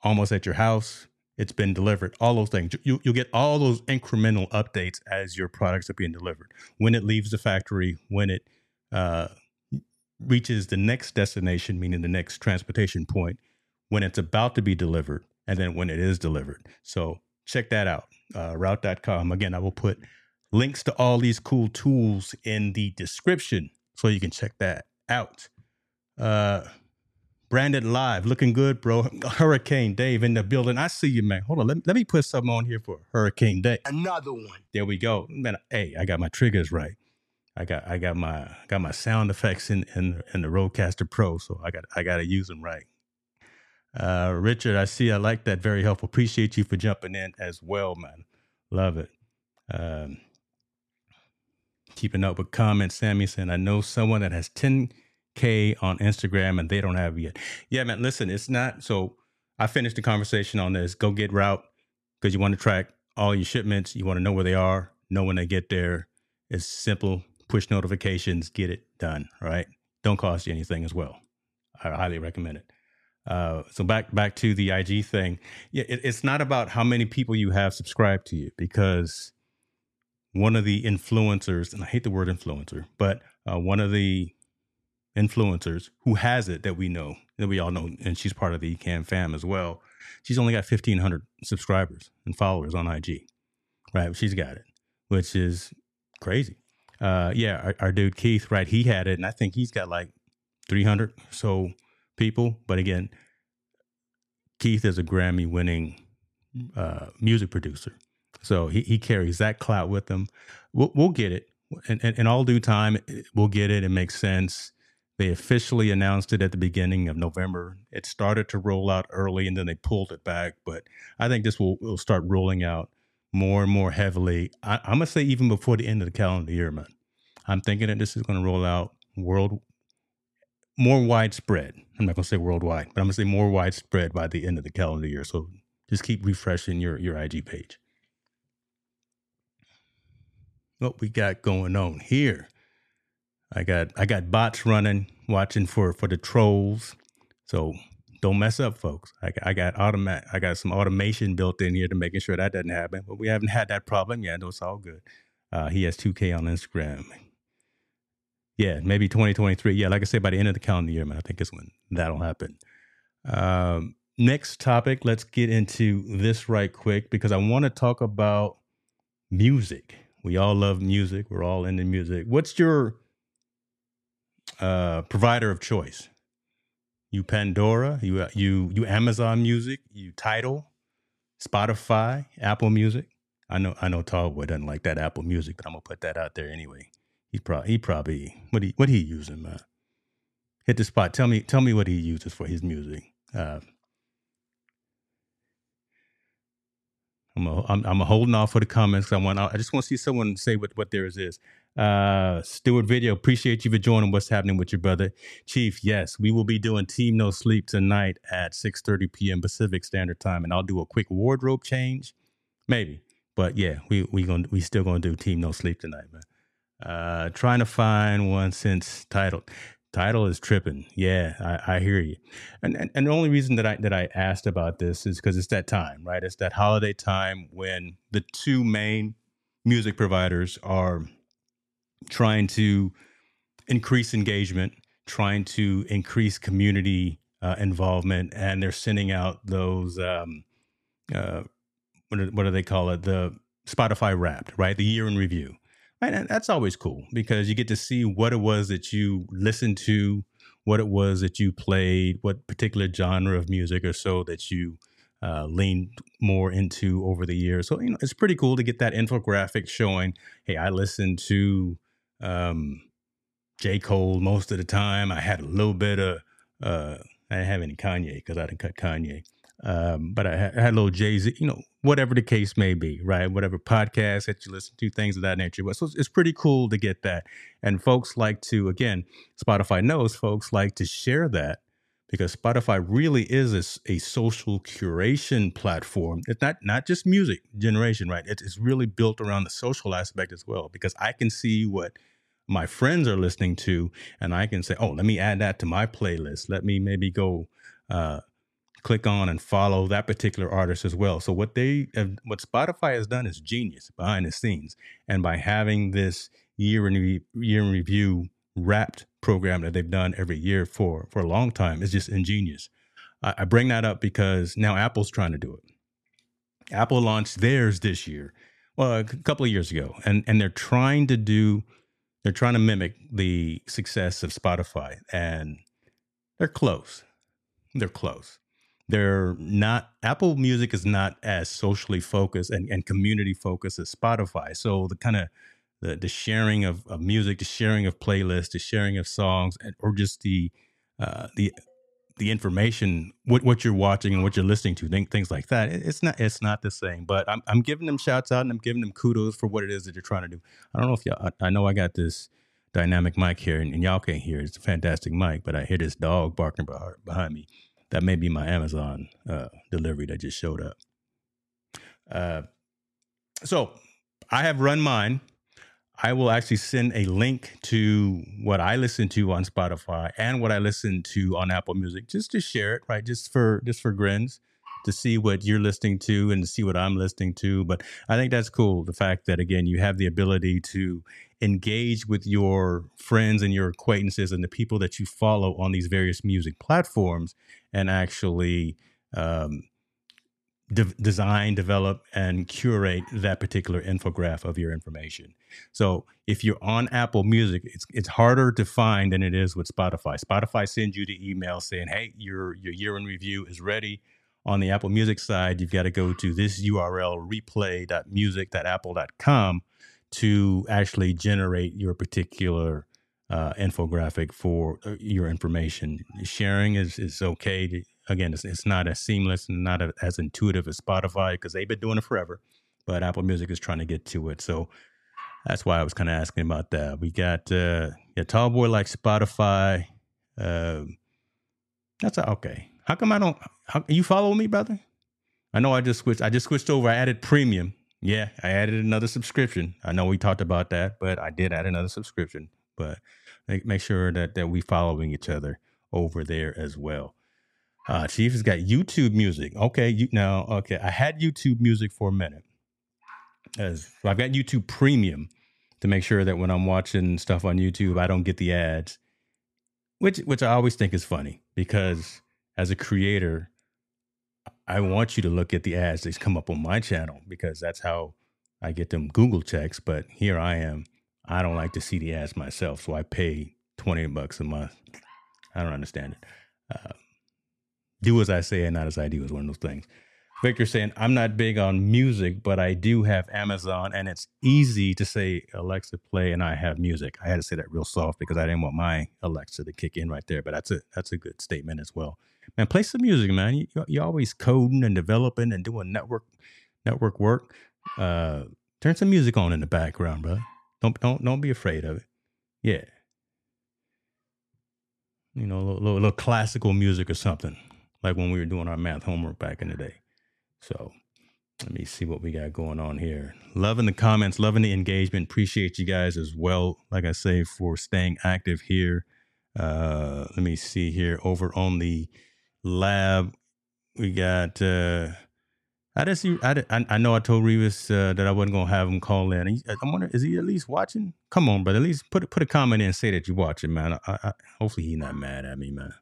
almost at your house. It's been delivered. All those things. You, you'll get all those incremental updates as your products are being delivered. When it leaves the factory, when it uh, reaches the next destination, meaning the next transportation point, when it's about to be delivered, and then when it is delivered. So check that out. Uh, route.com. Again, I will put links to all these cool tools in the description so you can check that out. Uh, Branded live, looking good, bro. Hurricane Dave in the building. I see you, man. Hold on, let, let me put something on here for Hurricane Dave. Another one. There we go, man. Hey, I got my triggers right. I got I got my got my sound effects in in, in the Rodecaster Pro, so I got I got to use them right. Uh, Richard, I see. I like that. Very helpful. Appreciate you for jumping in as well, man. Love it. Um, keeping up with comments. Sammy saying, I know someone that has 10 K on Instagram and they don't have it yet. Yeah, man, listen, it's not so I finished the conversation on this. Go get route because you want to track all your shipments. You want to know where they are, know when they get there. It's simple. Push notifications, get it done. Right? Don't cost you anything as well. I highly recommend it. Uh, so back back to the IG thing. Yeah, it, it's not about how many people you have subscribed to you because one of the influencers, and I hate the word influencer, but uh, one of the influencers who has it that we know that we all know, and she's part of the Cam fam as well. She's only got fifteen hundred subscribers and followers on IG, right? She's got it, which is crazy. Uh, yeah, our, our dude Keith, right? He had it, and I think he's got like three hundred so people. But again, Keith is a Grammy winning uh, music producer, so he he carries that clout with him. We'll, we'll get it, and in all due time, we'll get it. It makes sense they officially announced it at the beginning of November. It started to roll out early and then they pulled it back. But I think this will, will start rolling out more and more heavily. I, am going to say even before the end of the calendar year, man. I'm thinking that this is going to roll out world more widespread. I'm not going to say worldwide, but I'm going to say more widespread by the end of the calendar year. So just keep refreshing your, your IG page. What we got going on here? I got I got bots running, watching for for the trolls. So don't mess up, folks. I, I got automat I got some automation built in here to making sure that doesn't happen. But we haven't had that problem yet. No, it's all good. Uh, he has 2K on Instagram. Yeah, maybe 2023. Yeah, like I said, by the end of the calendar year, man, I think is when that'll happen. Um, next topic, let's get into this right quick because I want to talk about music. We all love music. We're all into music. What's your uh, provider of choice. You Pandora, you uh, you you Amazon Music, you Tidal, Spotify, Apple Music. I know I know Tall Boy doesn't like that Apple Music, but I'm gonna put that out there anyway. He probably he probably what he what he using, man. Hit the spot. Tell me tell me what he uses for his music. Uh, I'm a, I'm, I'm a holding off for the comments. I want I just want to see someone say what what theirs is. Uh, Stewart Video, appreciate you for joining. What's happening with your brother, Chief? Yes, we will be doing Team No Sleep tonight at 6:30 p.m. Pacific Standard Time, and I'll do a quick wardrobe change, maybe. But yeah, we we gonna we still gonna do Team No Sleep tonight, man. Uh, trying to find one since Tidal. Tidal is tripping. Yeah, I, I hear you. And, and and the only reason that I that I asked about this is because it's that time, right? It's that holiday time when the two main music providers are trying to increase engagement, trying to increase community uh, involvement, and they're sending out those um, uh, what do, what do they call it? The Spotify Wrapped, right? The year in review. And that's always cool because you get to see what it was that you listened to, what it was that you played, what particular genre of music or so that you uh, leaned more into over the years. So you know, it's pretty cool to get that infographic showing, hey, I listened to um, J. Cole most of the time. I had a little bit of uh, I didn't have any Kanye because I didn't cut Kanye. Um, but I had, I had a little Jay Z, you know, whatever the case may be, right? Whatever podcast that you listen to, things of that nature. But so it's, it's pretty cool to get that. And folks like to, again, Spotify knows folks like to share that because Spotify really is a, a, social curation platform. It's not not just music generation, right? It's, it's really built around the social aspect as well because I can see what my friends are listening to, and I can say, "Oh, let me add that to my playlist. Let me maybe go." Uh, click on and follow that particular artist as well. So what they have, what Spotify has done is genius behind the scenes, and by having this year in year in review wrapped program that they've done every year for for a long time is just ingenious. I, I bring that up because now Apple's trying to do it. Apple launched theirs this year, well, a couple of years ago, and and they're trying to do, they're trying to mimic the success of Spotify, and they're close. They're close. They're not Apple Music is not as socially focused and, and community focused as Spotify. So the kind of the the sharing of, of music, the sharing of playlists, the sharing of songs, and, or just the uh, the the information, what what you're watching and what you're listening to, things like that. It's not it's not the same. But I'm I'm giving them shouts out and I'm giving them kudos for what it is that you're trying to do. I don't know if y'all. I, I know I got this dynamic mic here, and, and, y'all can't hear. It's a fantastic mic, but I hear this dog barking behind me. That may be my Amazon uh, delivery that just showed up. Uh, so I have run mine I will actually send a link to what I listen to on Spotify and what I listen to on Apple Music, just to share it, right? Just for just for grins, to see what you're listening to and to see what I'm listening to. But I think that's cool. The fact that again you have the ability to engage with your friends and your acquaintances and the people that you follow on these various music platforms, and actually um, de- design, develop, and curate that particular infographic of your information. So if you're on Apple Music, it's it's harder to find than it is with Spotify. Spotify sends you the email saying, "Hey, your your year in review is ready." On the Apple Music side, you've got to go to this URL replay.music.apple.com to actually generate your particular uh, infographic for uh, your information. Sharing is, is okay. To, again, it's, it's not as seamless and not a, as intuitive as Spotify because they've been doing it forever, but Apple Music is trying to get to it. So that's why I was kind of asking about that. We got uh, yeah, Tall Boy like Spotify. Uh, that's a, okay. How come I don't? How, you follow me, brother? I know I just switched. I just switched over. I added premium. Yeah, I added another subscription. I know we talked about that, but I did add another subscription. But make, make sure that that we following each other over there as well. Uh, Chief has got YouTube music. Okay, you now okay. I had YouTube music for a minute. As so I've got YouTube Premium to make sure that when I'm watching stuff on YouTube, I don't get the ads, which which I always think is funny because as a creator, I want you to look at the ads that come up on my channel because that's how I get them Google checks. But here I am. I don't like to see the ads myself, so I pay twenty bucks a month. I don't understand it. Uh, do as I say and not as I do is one of those things. Victor saying, I'm not big on music, but I do have Amazon and it's easy to say, Alexa, play, and I have music. I had to say that real soft because I didn't want my Alexa to kick in right there, but that's a, that's a good statement as well. Man, play some music, man. You, you're always coding and developing and doing network network work. Uh, turn some music on in the background, bro. Don't don't don't be afraid of it. Yeah, you know, a little, little, little classical music or something like when we were doing our math homework back in the day. So, Let me see what we got going on here. Loving the comments, loving the engagement. Appreciate you guys as well. Like I say, for staying active here. Uh, let me see here. Over on the lab, we got. Uh, I just. I, I, know I told Revis uh, that I wasn't gonna have him call in. He, I'm wondering, is he at least watching? Come on, brother. At least put put a comment in and say that you're watching, man. I, I, hopefully he's not mad at me, man.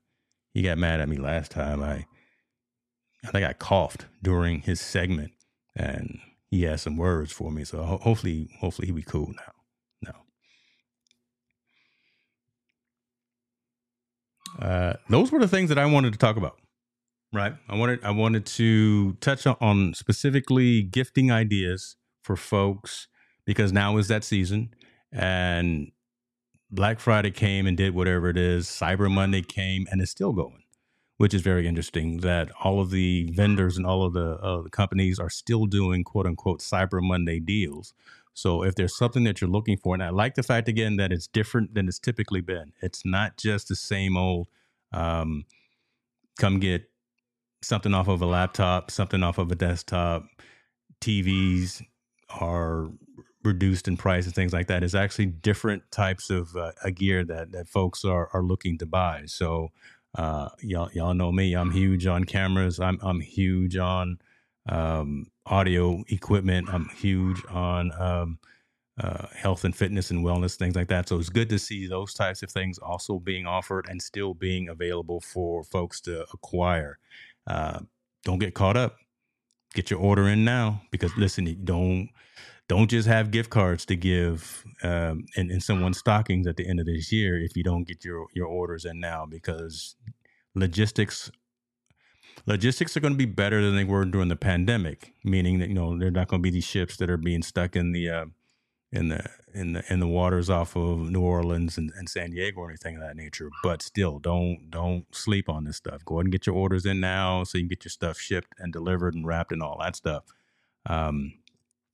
He got mad at me last time. I I think I coughed during his segment and he had some words for me. So ho- hopefully, hopefully he'll be cool now. Uh, those were the things that I wanted to talk about. Right. I wanted I wanted to touch on specifically gifting ideas for folks because now is that season and Black Friday came and did whatever it is. Cyber Monday came and it's still going which is very interesting that all of the vendors and all of the, uh, the companies are still doing quote unquote Cyber Monday deals. So if there's something that you're looking for, and I like the fact again that it's different than it's typically been. It's not just the same old um, come get something off of a laptop, something off of a desktop. TVs are reduced in price and things like that. It's actually different types of uh, gear that that folks are are looking to buy. So uh, y'all y'all know me. I'm huge on cameras. I'm I'm huge on um, audio equipment. I'm huge on um, uh, health and fitness and wellness things like that. So it's good to see those types of things also being offered and still being available for folks to acquire. Uh, don't get caught up. Get your order in now because listen, don't don't just have gift cards to give um, in, in someone's stockings at the end of this year if you don't get your your orders in now because logistics logistics are going to be better than they were during the pandemic meaning that you know they're not going to be these ships that are being stuck in the uh, in the in the in the waters off of New Orleans and, and San Diego or anything of that nature. But still, don't don't sleep on this stuff. Go ahead and get your orders in now so you can get your stuff shipped and delivered and wrapped and all that stuff. Um,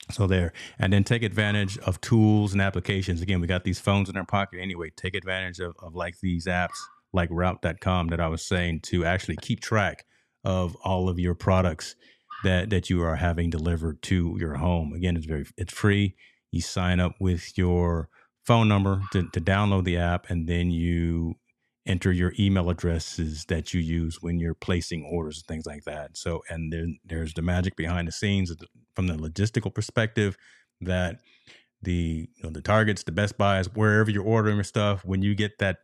so there, and then take advantage of tools and applications. Again, we got these phones in our pocket anyway. Take advantage of, of like these apps like route.com that I was saying to actually keep track of all of your products that that you are having delivered to your home. Again, it's very it's free. You sign up with your phone number to, to download the app and then you enter your email addresses that you use when you're placing orders and things like that. So, and then there's the magic behind the scenes from the logistical perspective that the you know, the targets, the Best Buys, wherever you're ordering your stuff, when you get that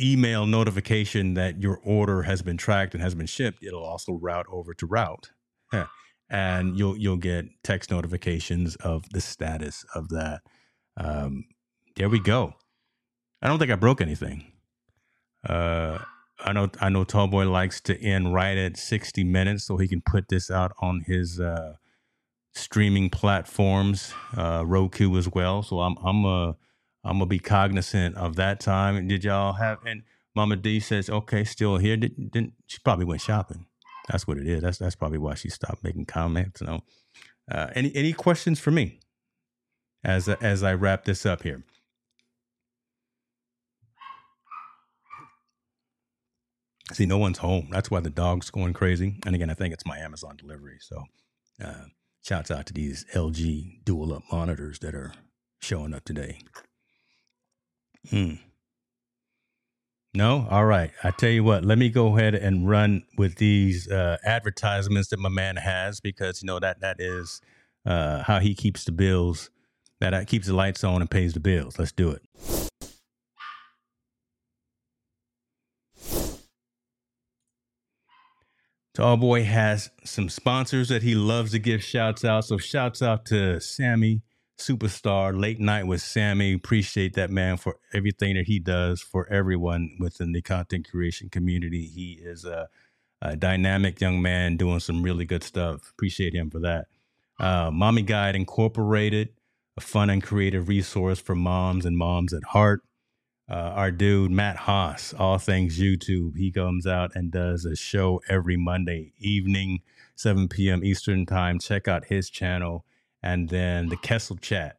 email notification that your order has been tracked and has been shipped, it'll also route over to Route. And you'll you'll get text notifications of the status of that. Um, there we go. I don't think I broke anything. Uh, I know I know Tall Boy likes to end right at 60 minutes so he can put this out on his uh, streaming platforms, uh, Roku as well. So I'm I'm a I'm gonna be cognizant of that time. Did y'all have and Mama D says, okay, still here. Didn't, didn't she probably went shopping? That's what it is. That's that's probably why she stopped making comments. You know. Uh, any any questions for me as as I wrap this up here? See, no one's home. That's why the dog's going crazy. And again, I think it's my Amazon delivery. So, uh, shouts out to these LG dual up monitors that are showing up today. Hmm. No? All right. I tell you what, let me go ahead and run with these uh, advertisements that my man has because, you know, that that is uh, how he keeps the bills, that uh, keeps the lights on and pays the bills. Let's do it. Tall Boy has some sponsors that he loves to give shouts out. So shouts out to Sammy, superstar, late night with Sammy. Appreciate that man for everything that he does for everyone within the content creation community. He is a, a dynamic young man doing some really good stuff. Appreciate him for that. Uh, Mommy Guide Incorporated, a fun and creative resource for moms and moms at heart uh, our dude Matt Haas, all things YouTube. He comes out and does a show every Monday evening, 7 p.m. Eastern time. Check out his channel. And then the Kessel Chat.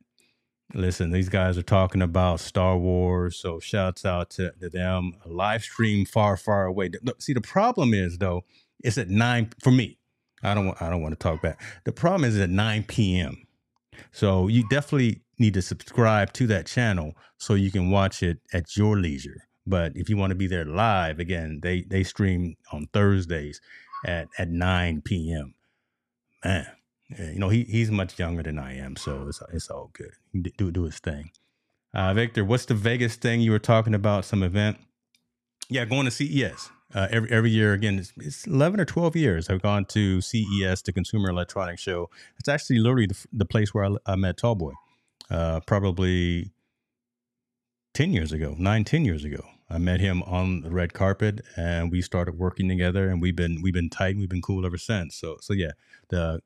Listen, these guys are talking about Star Wars, so shouts out to, to them. A live stream far, far away. See, the problem is though, it's at nine for me. I don't I don't want to talk back. The problem is at 9 p.m. So you definitely need to subscribe to that channel so you can watch it at your leisure. But if you want to be there live, again, they they stream on Thursdays at at 9 p.m. Man, you know he he's much younger than I am, so it's it's all good. Do do his thing. Uh, Victor, what's the Vegas thing you were talking about? Some event? Yeah, going to CES uh, every every year. Again, it's, it's, eleven or twelve years. I've gone to CES, the Consumer Electronics Show. It's actually literally the, the place where I, I met Tall Boy, uh, probably ten years ago, nine, ten years ago. I met him on the red carpet, and we started working together, and we've been we've been tight, we've been cool ever since. So so yeah, the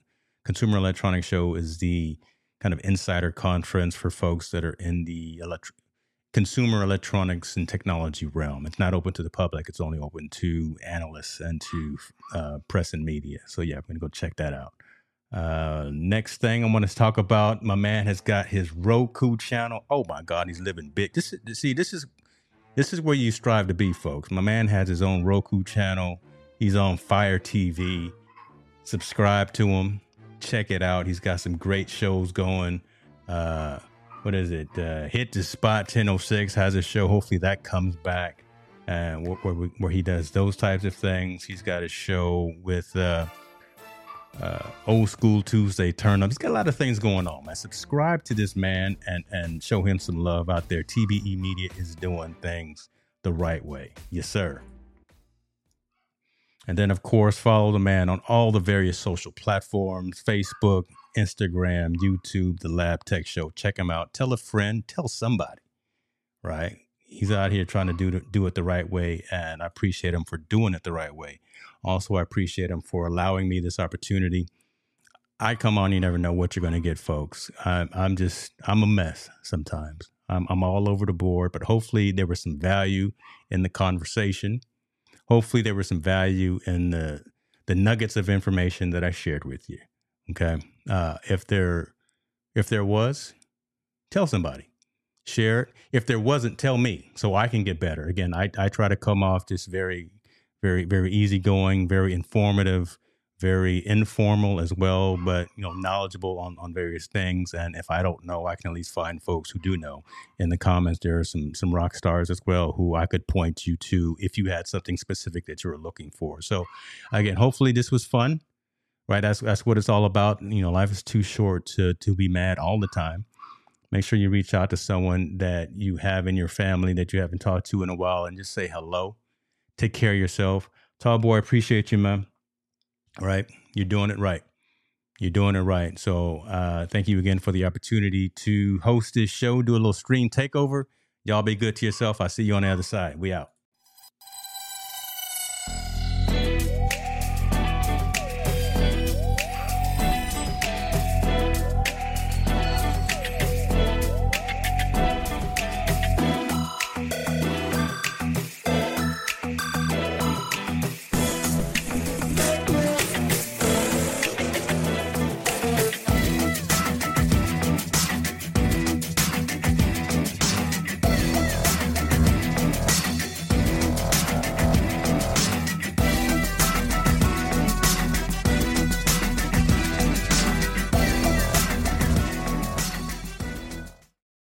Consumer Electronics Show is the kind of insider conference for folks that are in the electric consumer electronics and technology realm. It's not open to the public. It's only open to analysts and to uh, press and media. So yeah, I'm gonna go check that out. Uh, next thing I want to talk about, my man has got his Roku channel. Oh my God, he's living big. This is, see, this is this is where you strive to be, folks. My man has his own Roku channel. He's on Fire TV. Subscribe to him. Check it out. He's got some great shows going. Uh, what is it? Uh, Hit the Spot 1006 has a show. Hopefully that comes back. And uh, where, where, where, he does those types of things. He's got a show with uh, uh, Old School Tuesday Turn Up. He's got a lot of things going on, man. Subscribe to this man and, and show him some love out there. TBE Media is doing things the right way. Yes, sir. And then, of course, follow the man on all the various social platforms Facebook, Instagram, YouTube, The Lab Tech Show. Check him out. Tell a friend, tell somebody, right? He's out here trying to do, do it the right way, and I appreciate him for doing it the right way. Also, I appreciate him for allowing me this opportunity. I come on, you never know what you're going to get, folks. I'm, I'm just, I'm a mess sometimes. I'm, I'm all over the board, but hopefully there was some value in the conversation. Hopefully there was some value in the the nuggets of information that I shared with you. Okay. Uh, if there if there was, tell somebody. Share it. If there wasn't, tell me so I can get better. Again, I, I try to come off just very, very, very easygoing, very informative, very informal as well, but you know, knowledgeable on, on various things. And if I don't know, I can at least find folks who do know. In the comments, there are some some rock stars as well who I could point you to if you had something specific that you were looking for. So again, hopefully this was fun right? That's that's what it's all about. You know, life is too short to to be mad all the time. Make sure you reach out to someone that you have in your family that you haven't talked to in a while and just say hello. Take care of yourself. Tall boy, appreciate you, man. Right, you're doing it right. You're doing it right. So uh, thank you again for the opportunity to host this show, do a little stream takeover. Y'all be good to yourself. I'll see you on the other side. We out.